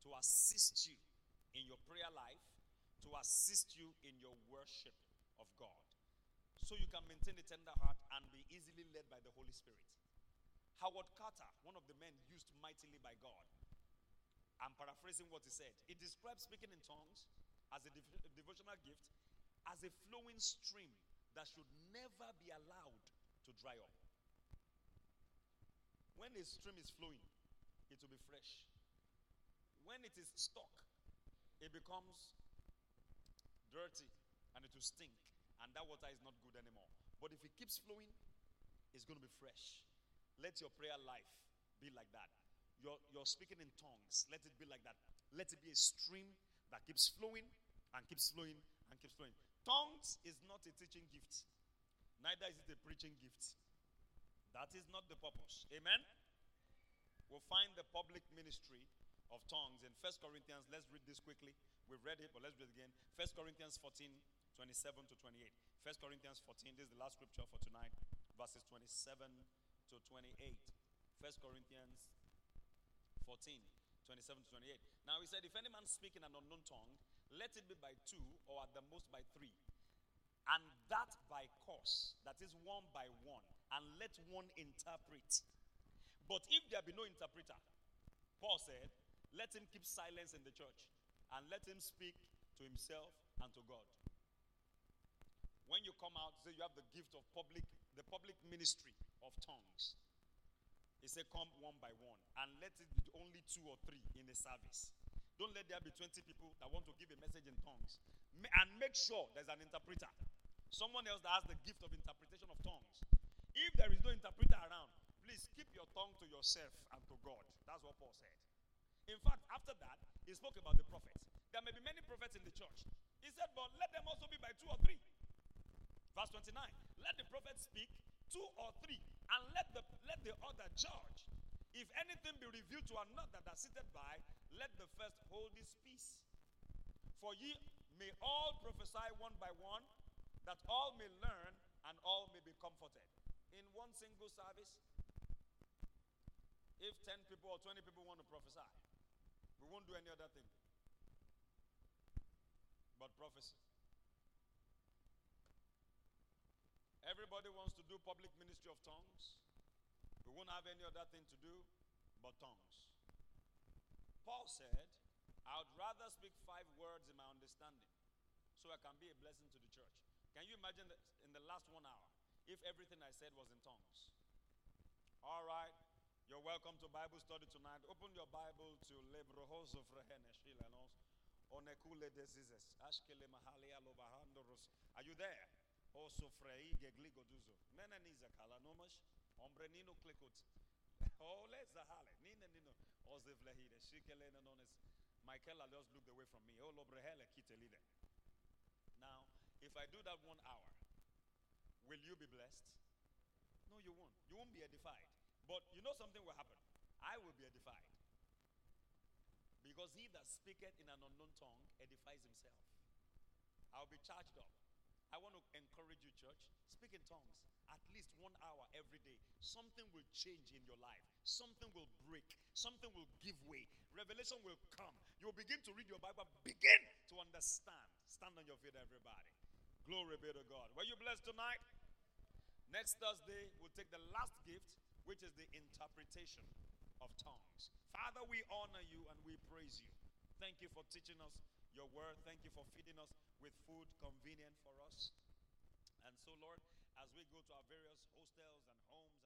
to assist you in your prayer life to assist you in your worship of God. So you can maintain a tender heart and be easily led by the Holy Spirit. Howard Carter, one of the men used mightily by God, I'm paraphrasing what he said. He describes speaking in tongues as a dev- devotional gift as a flowing stream that should never be allowed to dry up. When a stream is flowing, it will be fresh. When it is stuck, it becomes dirty and it will stink, and that water is not good anymore. But if it keeps flowing, it's going to be fresh. Let your prayer life be like that. You're, you're speaking in tongues. Let it be like that. Let it be a stream that keeps flowing and keeps flowing and keeps flowing. Tongues is not a teaching gift, neither is it a preaching gift. That is not the purpose. Amen? We'll find the public ministry of tongues in First Corinthians. Let's read this quickly. We've read it, but let's read it again. First Corinthians 14, 27 to 28. First Corinthians 14, this is the last scripture for tonight, verses 27 to 28. First Corinthians 14, 27 to 28. Now he said, If any man speak in an unknown tongue, let it be by two or at the most by three. And that by course, that is one by one, and let one interpret. But if there be no interpreter, Paul said, let him keep silence in the church and let him speak to himself and to God. When you come out, say you have the gift of public, the public ministry of tongues. He said, Come one by one and let it be only two or three in the service. Don't let there be 20 people that want to give a message in tongues. And make sure there's an interpreter. Someone else that has the gift of interpretation of tongues. If there is no interpreter around, please keep your tongue to yourself and to God. That's what Paul said. In fact, after that, he spoke about the prophets. There may be many prophets in the church. He said, but let them also be by two or three. Verse 29. Let the prophet speak, two or three, and let the let the other judge. If anything be revealed to another that seated by, let the first hold his peace. For ye may all prophesy one by one, that all may learn and all may be comforted. In one single service, if 10 people or 20 people want to prophesy, we won't do any other thing but prophecy. Everybody wants to do public ministry of tongues. We won't have any other thing to do but tongues. Paul said, I would rather speak five words in my understanding so I can be a blessing to the church. Can you imagine that in the last one hour if everything I said was in tongues? All right. You're welcome to Bible study tonight. Open your Bible to. Ashkele mahali alobahandoros. Are you there? Also frei gegligoduzo. Menaniza kala nomash. Hombre nino klikut. Ole zahale. Nina nino. Ozevlehide. Shikele nanones. Michael just looked away from me. Oh lobrehele kitelide. Now, if I do that one hour, will you be blessed? No, you won't. You won't be edified. But you know something will happen. I will be edified. Because he that speaketh in an unknown tongue edifies himself. I'll be charged up. I want to encourage you, church. Speak in tongues at least one hour every day. Something will change in your life. Something will break. Something will give way. Revelation will come. You'll begin to read your Bible. Begin to understand. Stand on your feet, everybody. Glory be to God. Were you blessed tonight? Next Thursday, we'll take the last gift, which is the interpretation of tongues. Father, we honor you and we praise you. Thank you for teaching us your word. Thank you for feeding us with food convenient for us. And so, Lord, as we go to our various hostels and homes